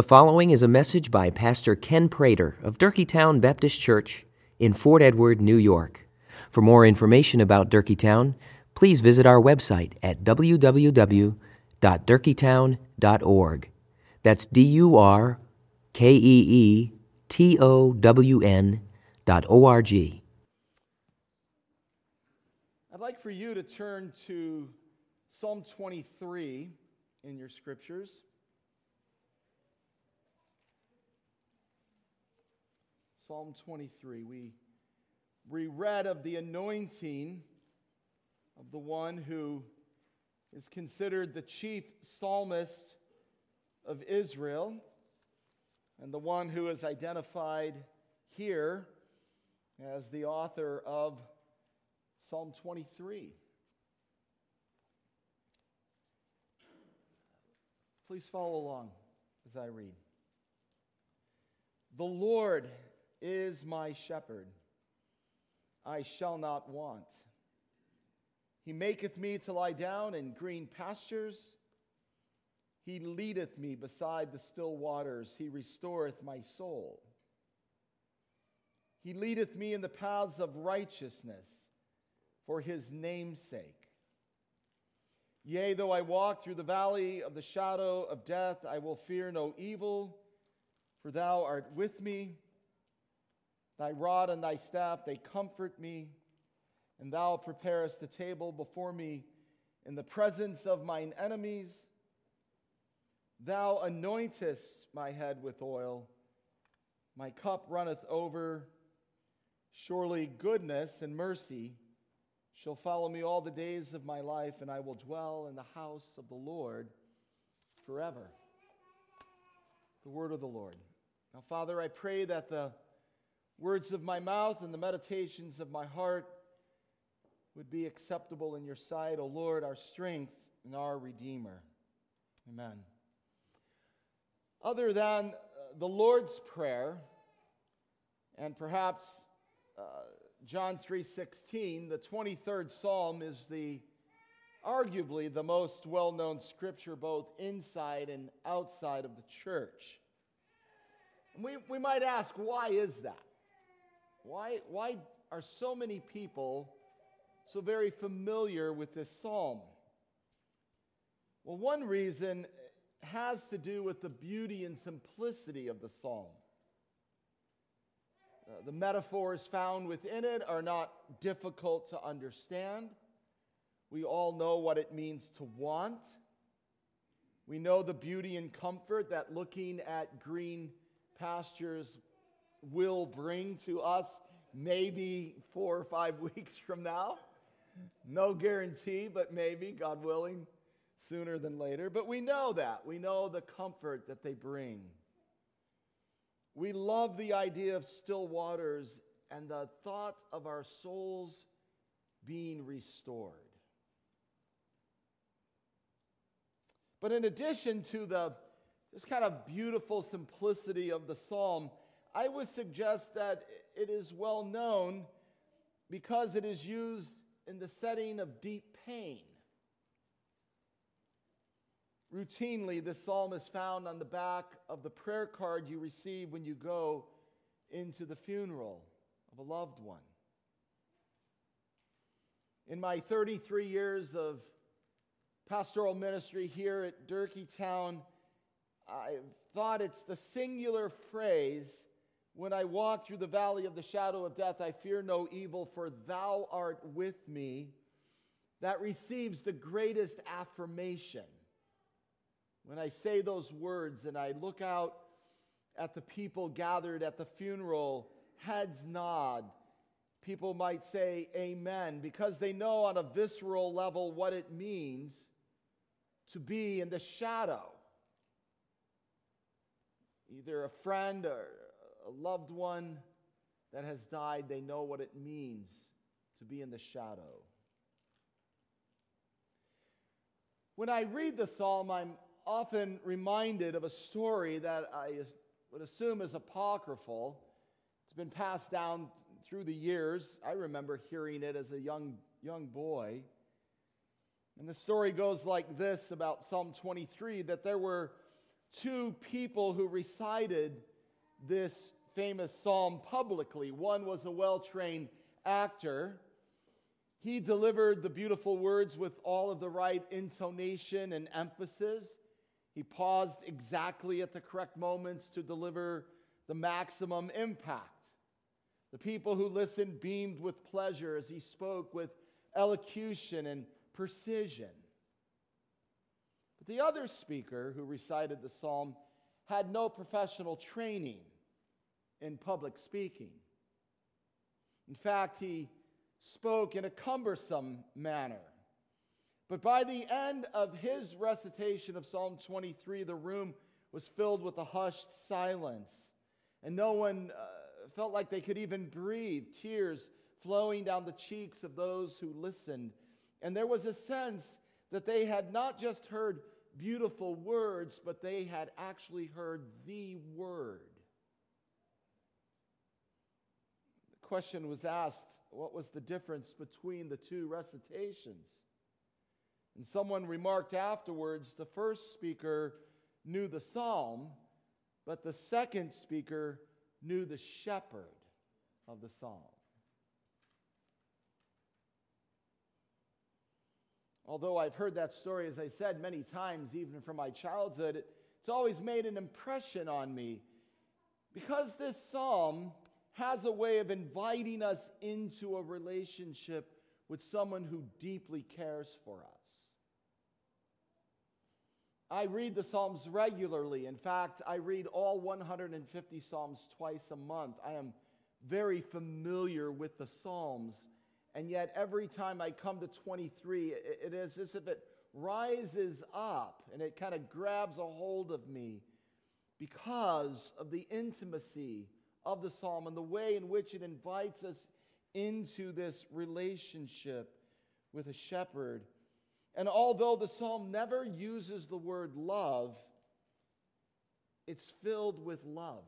The following is a message by Pastor Ken Prater of Durkeetown Baptist Church in Fort Edward, New York. For more information about Durkeetown, please visit our website at www.durkeetown.org. That's D U R K E E T O W N dot O R G. I'd like for you to turn to Psalm 23 in your scriptures. Psalm 23. We, read of the anointing of the one who is considered the chief psalmist of Israel and the one who is identified here as the author of Psalm 23. Please follow along as I read. The Lord is my shepherd, I shall not want. He maketh me to lie down in green pastures. He leadeth me beside the still waters. He restoreth my soul. He leadeth me in the paths of righteousness for his name's sake. Yea, though I walk through the valley of the shadow of death, I will fear no evil, for thou art with me. Thy rod and thy staff, they comfort me. And thou preparest a table before me in the presence of mine enemies. Thou anointest my head with oil, my cup runneth over. Surely goodness and mercy shall follow me all the days of my life, and I will dwell in the house of the Lord forever. The word of the Lord. Now, Father, I pray that the words of my mouth and the meditations of my heart would be acceptable in your sight, O Lord, our strength and our Redeemer. Amen. Other than uh, the Lord's Prayer, and perhaps uh, John 3:16, the 23rd Psalm is the arguably the most well-known scripture both inside and outside of the church. We, we might ask, why is that? Why, why are so many people so very familiar with this psalm? Well, one reason has to do with the beauty and simplicity of the psalm. Uh, the metaphors found within it are not difficult to understand. We all know what it means to want. We know the beauty and comfort that looking at green pastures will bring to us maybe four or five weeks from now. No guarantee, but maybe, God willing, sooner than later. But we know that. We know the comfort that they bring. We love the idea of still waters and the thought of our souls being restored. But in addition to the this kind of beautiful simplicity of the psalm, I would suggest that it is well known because it is used in the setting of deep pain. Routinely, this psalm is found on the back of the prayer card you receive when you go into the funeral of a loved one. In my 33 years of pastoral ministry here at Durkeetown, I've thought it's the singular phrase when I walk through the valley of the shadow of death, I fear no evil, for thou art with me. That receives the greatest affirmation. When I say those words and I look out at the people gathered at the funeral, heads nod. People might say amen because they know on a visceral level what it means to be in the shadow. Either a friend or a loved one that has died, they know what it means to be in the shadow. When I read the psalm, I'm often reminded of a story that I would assume is apocryphal. It's been passed down through the years. I remember hearing it as a young, young boy. And the story goes like this about Psalm 23 that there were two people who recited this famous psalm publicly. One was a well trained actor. He delivered the beautiful words with all of the right intonation and emphasis. He paused exactly at the correct moments to deliver the maximum impact. The people who listened beamed with pleasure as he spoke with elocution and precision. But the other speaker who recited the psalm had no professional training in public speaking. In fact, he spoke in a cumbersome manner. But by the end of his recitation of Psalm 23, the room was filled with a hushed silence, and no one uh, felt like they could even breathe, tears flowing down the cheeks of those who listened. And there was a sense that they had not just heard beautiful words, but they had actually heard the word. The question was asked what was the difference between the two recitations? And someone remarked afterwards the first speaker knew the psalm, but the second speaker knew the shepherd of the psalm. Although I've heard that story, as I said, many times, even from my childhood, it's always made an impression on me because this psalm has a way of inviting us into a relationship with someone who deeply cares for us. I read the Psalms regularly. In fact, I read all 150 Psalms twice a month. I am very familiar with the Psalms. And yet, every time I come to 23, it is as if it rises up and it kind of grabs a hold of me because of the intimacy of the psalm and the way in which it invites us into this relationship with a shepherd. And although the psalm never uses the word love, it's filled with love.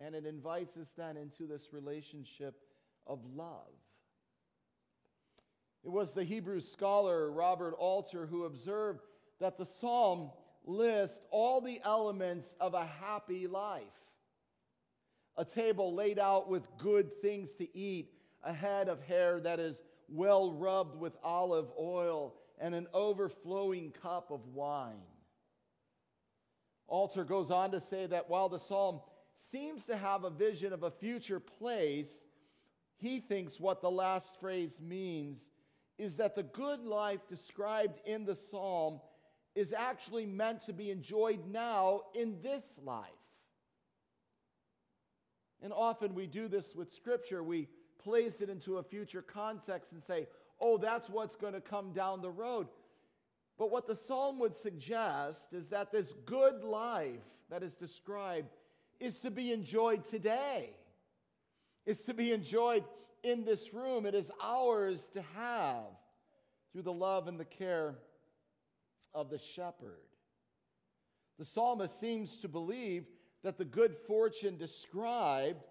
And it invites us then into this relationship of love. It was the Hebrew scholar Robert Alter who observed that the psalm lists all the elements of a happy life a table laid out with good things to eat, a head of hair that is well rubbed with olive oil, and an overflowing cup of wine. Alter goes on to say that while the psalm seems to have a vision of a future place, he thinks what the last phrase means is that the good life described in the psalm is actually meant to be enjoyed now in this life. And often we do this with Scripture. We place it into a future context and say, oh, that's what's going to come down the road. But what the psalm would suggest is that this good life that is described is to be enjoyed today, is to be enjoyed in this room. It is ours to have through the love and the care of the shepherd. The psalmist seems to believe that the good fortune described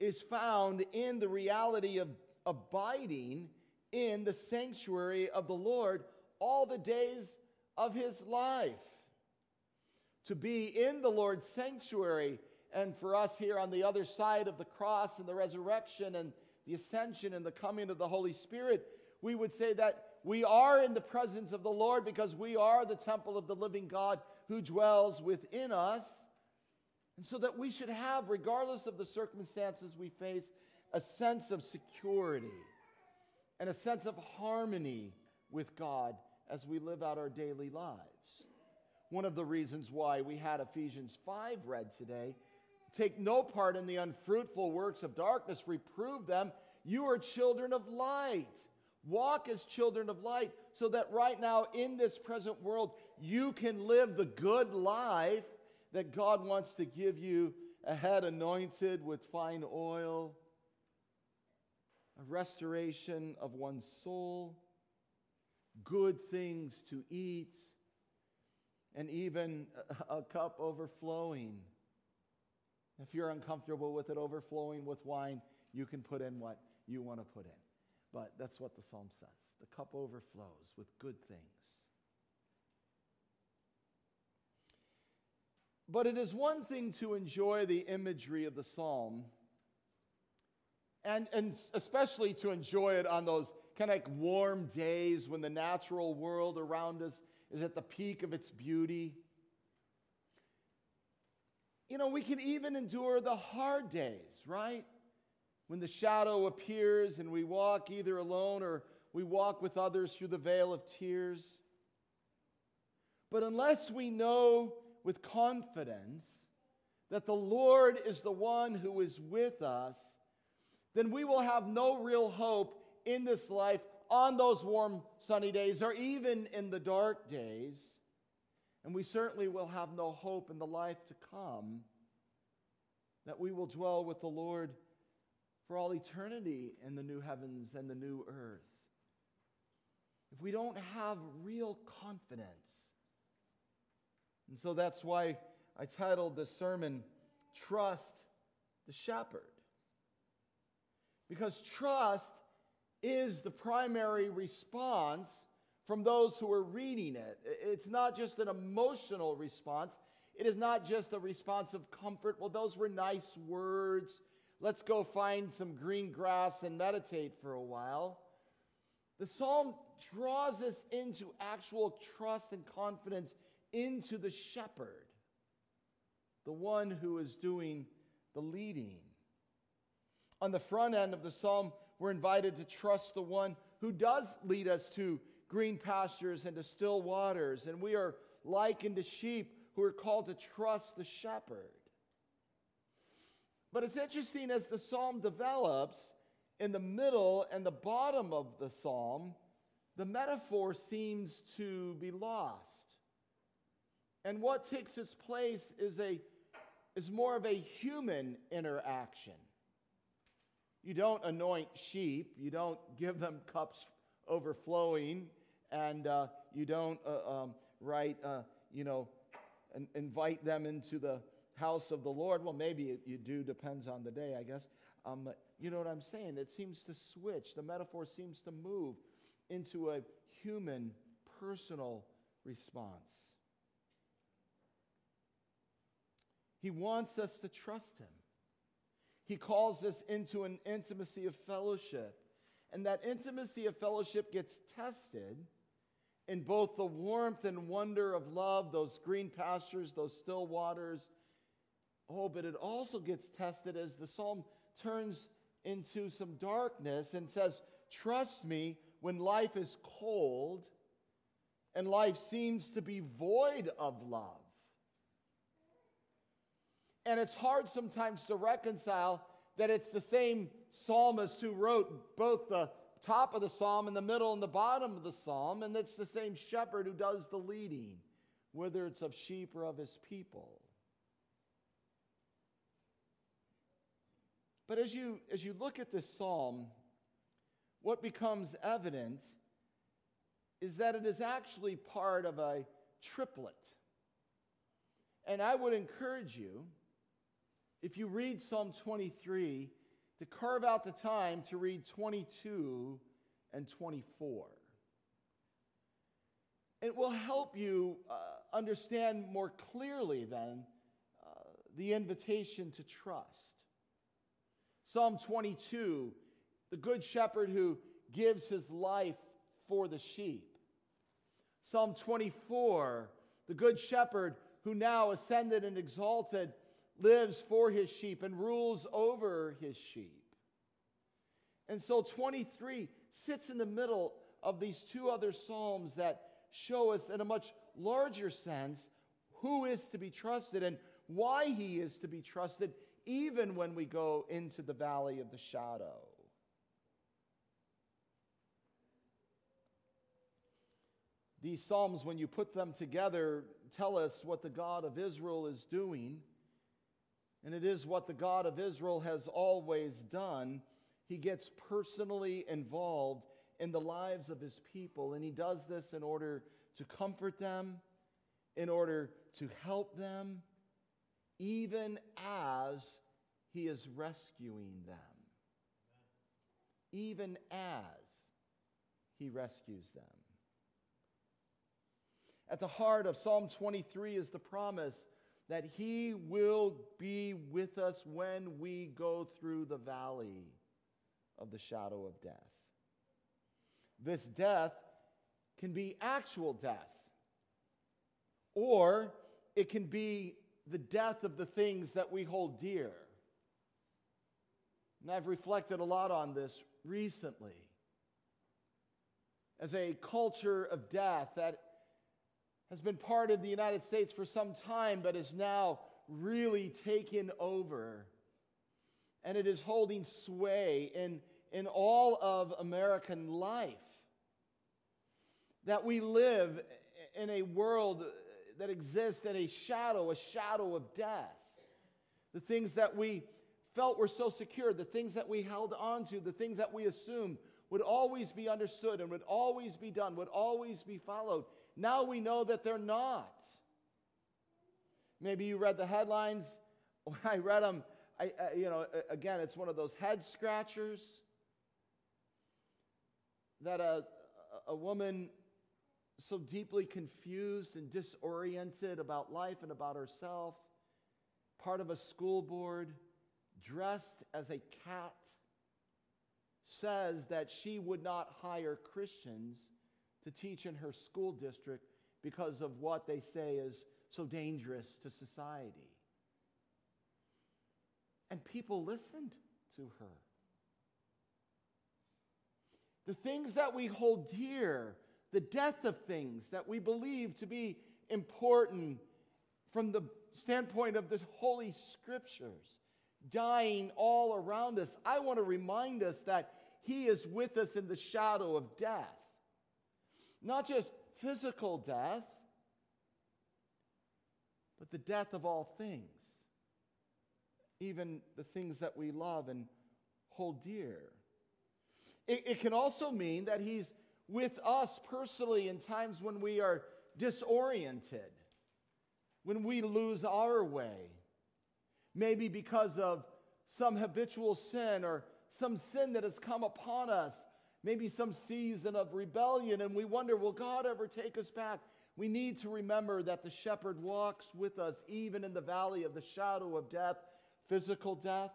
is found in the reality of abiding in the sanctuary of the Lord all the days of his life. To be in the Lord's sanctuary, and for us here on the other side of the cross and the resurrection and the ascension and the coming of the Holy Spirit, we would say that we are in the presence of the Lord because we are the temple of the living God who dwells within us. And so that we should have, regardless of the circumstances we face, a sense of security and a sense of harmony with God as we live out our daily lives. One of the reasons why we had Ephesians 5 read today take no part in the unfruitful works of darkness, reprove them. You are children of light. Walk as children of light so that right now in this present world you can live the good life that God wants to give you a head anointed with fine oil, a restoration of one's soul, good things to eat, and even a, cup overflowing. If you're uncomfortable with it overflowing with wine, you can put in what you want to put in. But that's what the psalm says. The cup overflows with good things. But it is one thing to enjoy the imagery of the psalm, and, and especially to enjoy it on those kind of like warm days when the natural world around us is at the peak of its beauty. You know, we can even endure the hard days, right? When the shadow appears and we walk either alone or we walk with others through the vale of tears. But unless we know with confidence that the Lord is the one who is with us, then we will have no real hope in this life on those warm, sunny days or even in the dark days. And we certainly will have no hope in the life to come that we will dwell with the Lord for all eternity in the new heavens and the new earth. If we don't have real confidence, and so that's why I titled the sermon, Trust the Shepherd. Because trust is the primary response from those who are reading it. It's not just an emotional response, it is not just a response of comfort. Well, those were nice words. Let's go find some green grass and meditate for a while. The psalm draws us into actual trust and confidence into the shepherd, the one who is doing the leading. On the front end of the psalm, we're invited to trust the one who does lead us to green pastures and to still waters. And we are likened to sheep who are called to trust the shepherd. But it's interesting as the psalm develops, in the middle and the bottom of the psalm, the metaphor seems to be lost. And what takes its place is, a, is more of a human interaction. You don't anoint sheep, you don't give them cups overflowing, and uh, you don't uh, um, write, uh, you know, invite them into the house of the Lord. Well, maybe you do, depends on the day, I guess. Um, you know what I'm saying? It seems to switch. The metaphor seems to move into a human, personal response. He wants us to trust Him. He calls us into an intimacy of fellowship. And that intimacy of fellowship gets tested in both the warmth and wonder of love, those green pastures, those still waters. Oh, but it also gets tested as the psalm turns into some darkness and says, Trust me when life is cold and life seems to be void of love. And it's hard sometimes to reconcile that it's the same psalmist who wrote both the top of the psalm and the middle and the bottom of the psalm, and it's the same shepherd who does the leading, whether it's of sheep or of his people. But as you, as you look at this psalm, what becomes evident is that it is actually part of a triplet. And I would encourage you if you read Psalm 23, to carve out the time to read 22 and 24. It will help you uh, understand more clearly then uh, the invitation to trust. Psalm 22, the good shepherd who gives his life for the sheep. Psalm 24, the good shepherd who now ascended and exalted lives for his sheep and rules over his sheep. And so 23 sits in the middle of these two other Psalms that show us, in a much larger sense, who is to be trusted and why he is to be trusted, even when we go into the valley of the shadow. These Psalms, when you put them together, tell us what the God of Israel is doing and it is what the God of Israel has always done. He gets personally involved in the lives of his people, and he does this in order to comfort them, in order to help them, even as he is rescuing them. Even as he rescues them. At the heart of Psalm 23 is the promise that He will be with us when we go through the valley of the shadow of death. This death can be actual death, or it can be the death of the things that we hold dear. And I've reflected a lot on this recently. As a culture of death that has been part of the United States for some time, but is now really taken over. And it is holding sway in, in all of American life. That we live in a world that exists in a shadow, a shadow of death. The things that we felt were so secure, the things that we held on to, the things that we assumed would always be understood and would always be done, would always be followed. Now we know that they're not. Maybe you read the headlines. When I read them, I, I, you know, again, it's one of those head scratchers that a, a woman so deeply confused and disoriented about life and about herself, part of a school board, dressed as a cat, says that she would not hire Christians to teach in her school district because of what they say is so dangerous to society. And people listened to her. The things that we hold dear, the death of things that we believe to be important from the standpoint of the Holy Scriptures, dying all around us, I want to remind us that He is with us in the shadow of death. Not just physical death, but the death of all things, even the things that we love and hold dear. It, it, can also mean that He's with us personally in times when we are disoriented, when we lose our way, maybe because of some habitual sin or some sin that has come upon us maybe some season of rebellion, and we wonder, will God ever take us back? We need to remember that the shepherd walks with us even in the valley of the shadow of death, physical death,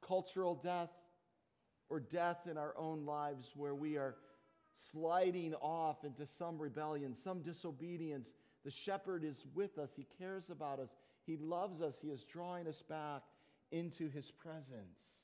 cultural death, or death in our own lives where we are sliding off into some rebellion, some disobedience. The shepherd is with us. He cares about us. He loves us. He is drawing us back into his presence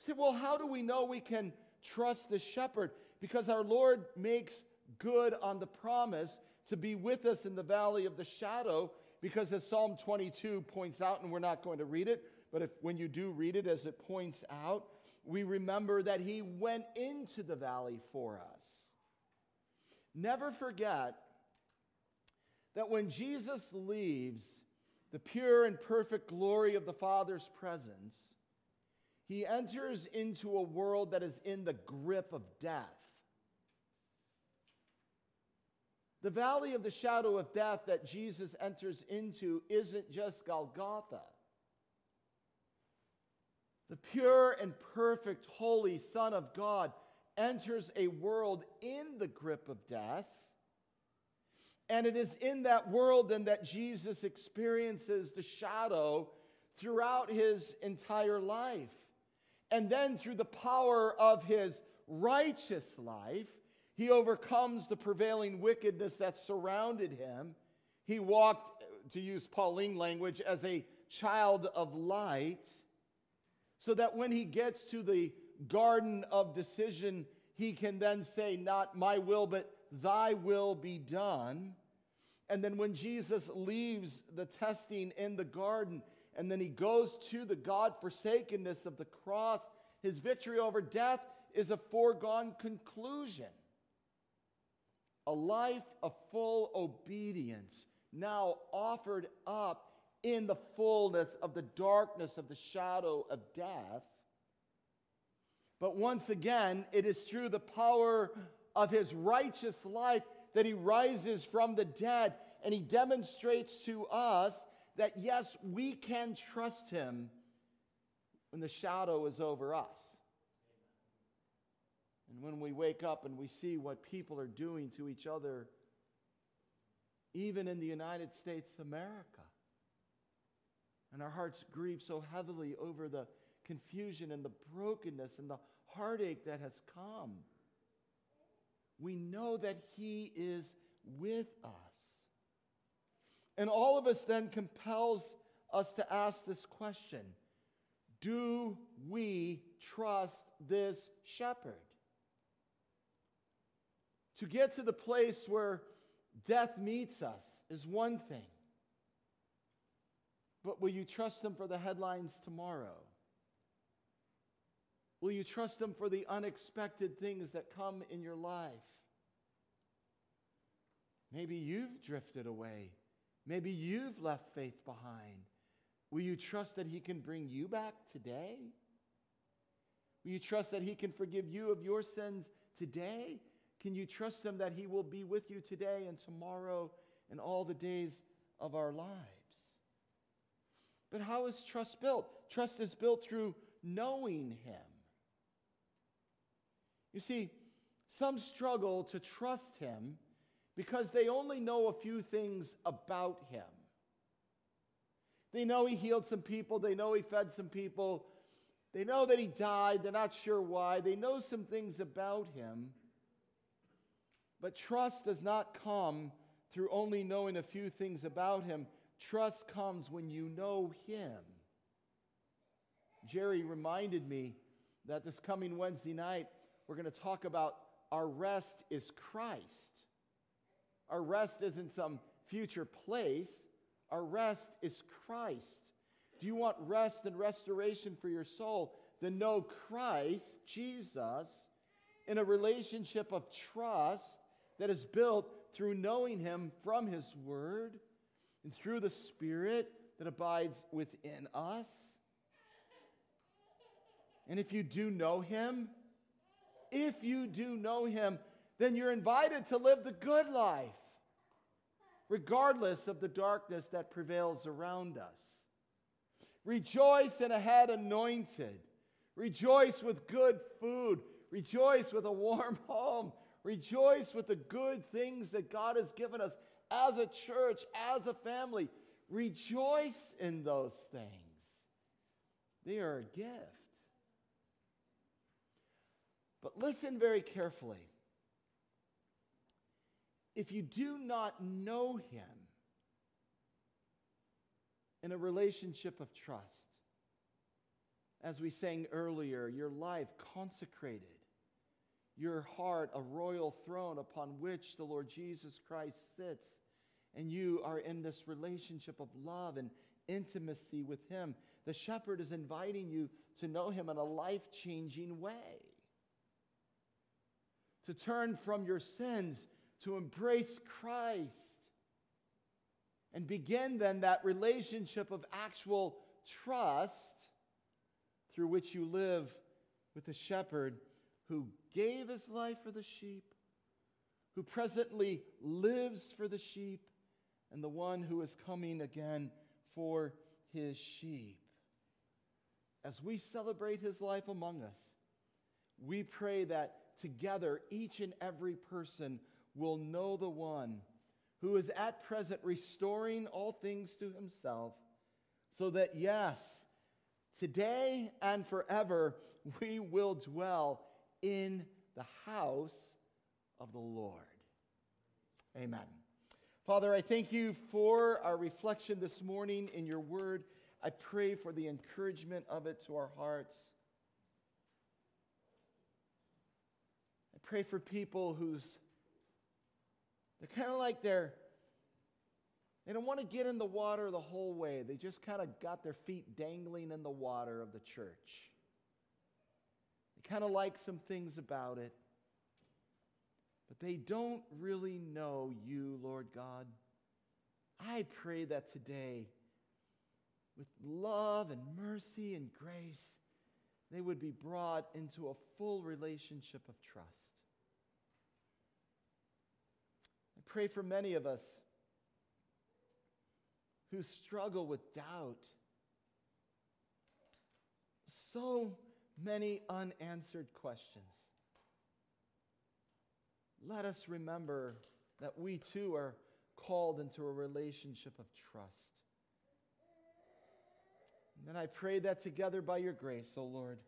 say, well, how do we know we can trust the shepherd? Because our Lord makes good on the promise to be with us in the valley of the shadow, because as Psalm 22 points out, and we're not going to read it, but if when you do read it as it points out, we remember that he went into the valley for us. Never forget that when Jesus leaves the pure and perfect glory of the Father's presence, he enters into a world that is in the grip of death. The valley of the shadow of death that Jesus enters into isn't just Golgotha. The pure and perfect, holy Son of God enters a world in the grip of death. And it is in that world then that Jesus experiences the shadow throughout his entire life. And then through the power of his righteous life, he overcomes the prevailing wickedness that surrounded him. He walked, to use Pauline language, as a child of light, so that when he gets to the garden of decision, he can then say, Not my will, but thy will be done. And then when Jesus leaves the testing in the garden, and then he goes to the God forsakenness of the cross. His victory over death is a foregone conclusion. A life of full obedience, now offered up in the fullness of the darkness of the shadow of death. But once again, it is through the power of his righteous life that he rises from the dead and he demonstrates to us that yes, we can trust him when the shadow is over us. And when we wake up and we see what people are doing to each other even in the United States of America. And our hearts grieve so heavily over the confusion and the brokenness and the heartache that has come. We know that He is with us. And all of us then compels us to ask this question Do we trust this shepherd? To get to the place where death meets us is one thing. But will you trust him for the headlines tomorrow? Will you trust him for the unexpected things that come in your life? Maybe you've drifted away. Maybe you've left faith behind. Will you trust that he can bring you back today? Will you trust that he can forgive you of your sins today? Can you trust him that he will be with you today and tomorrow and all the days of our lives? But how is trust built? Trust is built through knowing him. You see, some struggle to trust him because they only know a few things about him. They know he healed some people, they know he fed some people, they know that he died, they're not sure why, they know some things about him. But trust does not come through only knowing a few things about him. Trust comes when you know him. Jerry reminded me that this coming Wednesday night, we're going to talk about our rest is Christ. Our rest isn't some future place, our rest is Christ. Do you want rest and restoration for your soul? Then know Christ, Jesus, in a relationship of trust that is built through knowing Him from His Word and through the Spirit that abides within us. And if you do know Him, if you do know Him, then you're invited to live the good life, regardless of the darkness that prevails around us. Rejoice in a head anointed. Rejoice with good food. Rejoice with a warm home. Rejoice with the good things that God has given us as a church, as a family. Rejoice in those things. They are a gift. But listen very carefully. If you do not know Him in a relationship of trust, as we sang earlier, your life consecrated, your heart a royal throne upon which the Lord Jesus Christ sits, and you are in this relationship of love and intimacy with Him. The shepherd is inviting you to know Him in a life changing way, to turn from your sins, to embrace Christ, and begin then that relationship of actual trust through which you live with the shepherd who gave his life for the sheep, who presently lives for the sheep, and the one who is coming again for his sheep. As we celebrate his life among us, we pray that together each and every person will know the one who is at present restoring all things to himself, so that, yes, today and forever we will dwell in the house of the Lord. Amen. Father, I thank you for our reflection this morning in your word. I pray for the encouragement of it to our hearts. I pray for people whose they're kind of like they're they don't want to get in the water the whole way. They just kind of got their feet dangling in the water of the church They kind of like some things about it, but they don't really know you, Lord God. I pray that today, with love and mercy and grace, they would be brought into a full relationship of trust. I pray for many of us who struggle with doubt. So many unanswered questions. Let us remember that we too are called into a relationship of trust. And I pray that together by your grace, O oh Lord,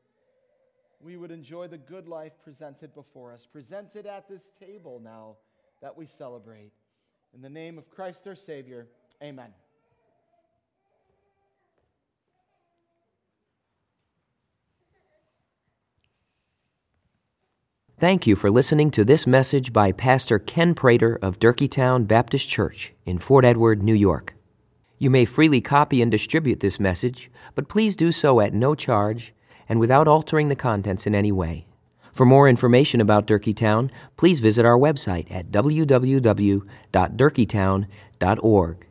we would enjoy the good life presented before us, presented at this table now that we celebrate. In the name of Christ our Savior, amen. Thank you for listening to this message by Pastor Ken Prater of Durkeetown Baptist Church in Fort Edward, New York. You may freely copy and distribute this message, but please do so at no charge and without altering the contents in any way. For more information about Durkeetown, please visit our website at www.durkeetown.org.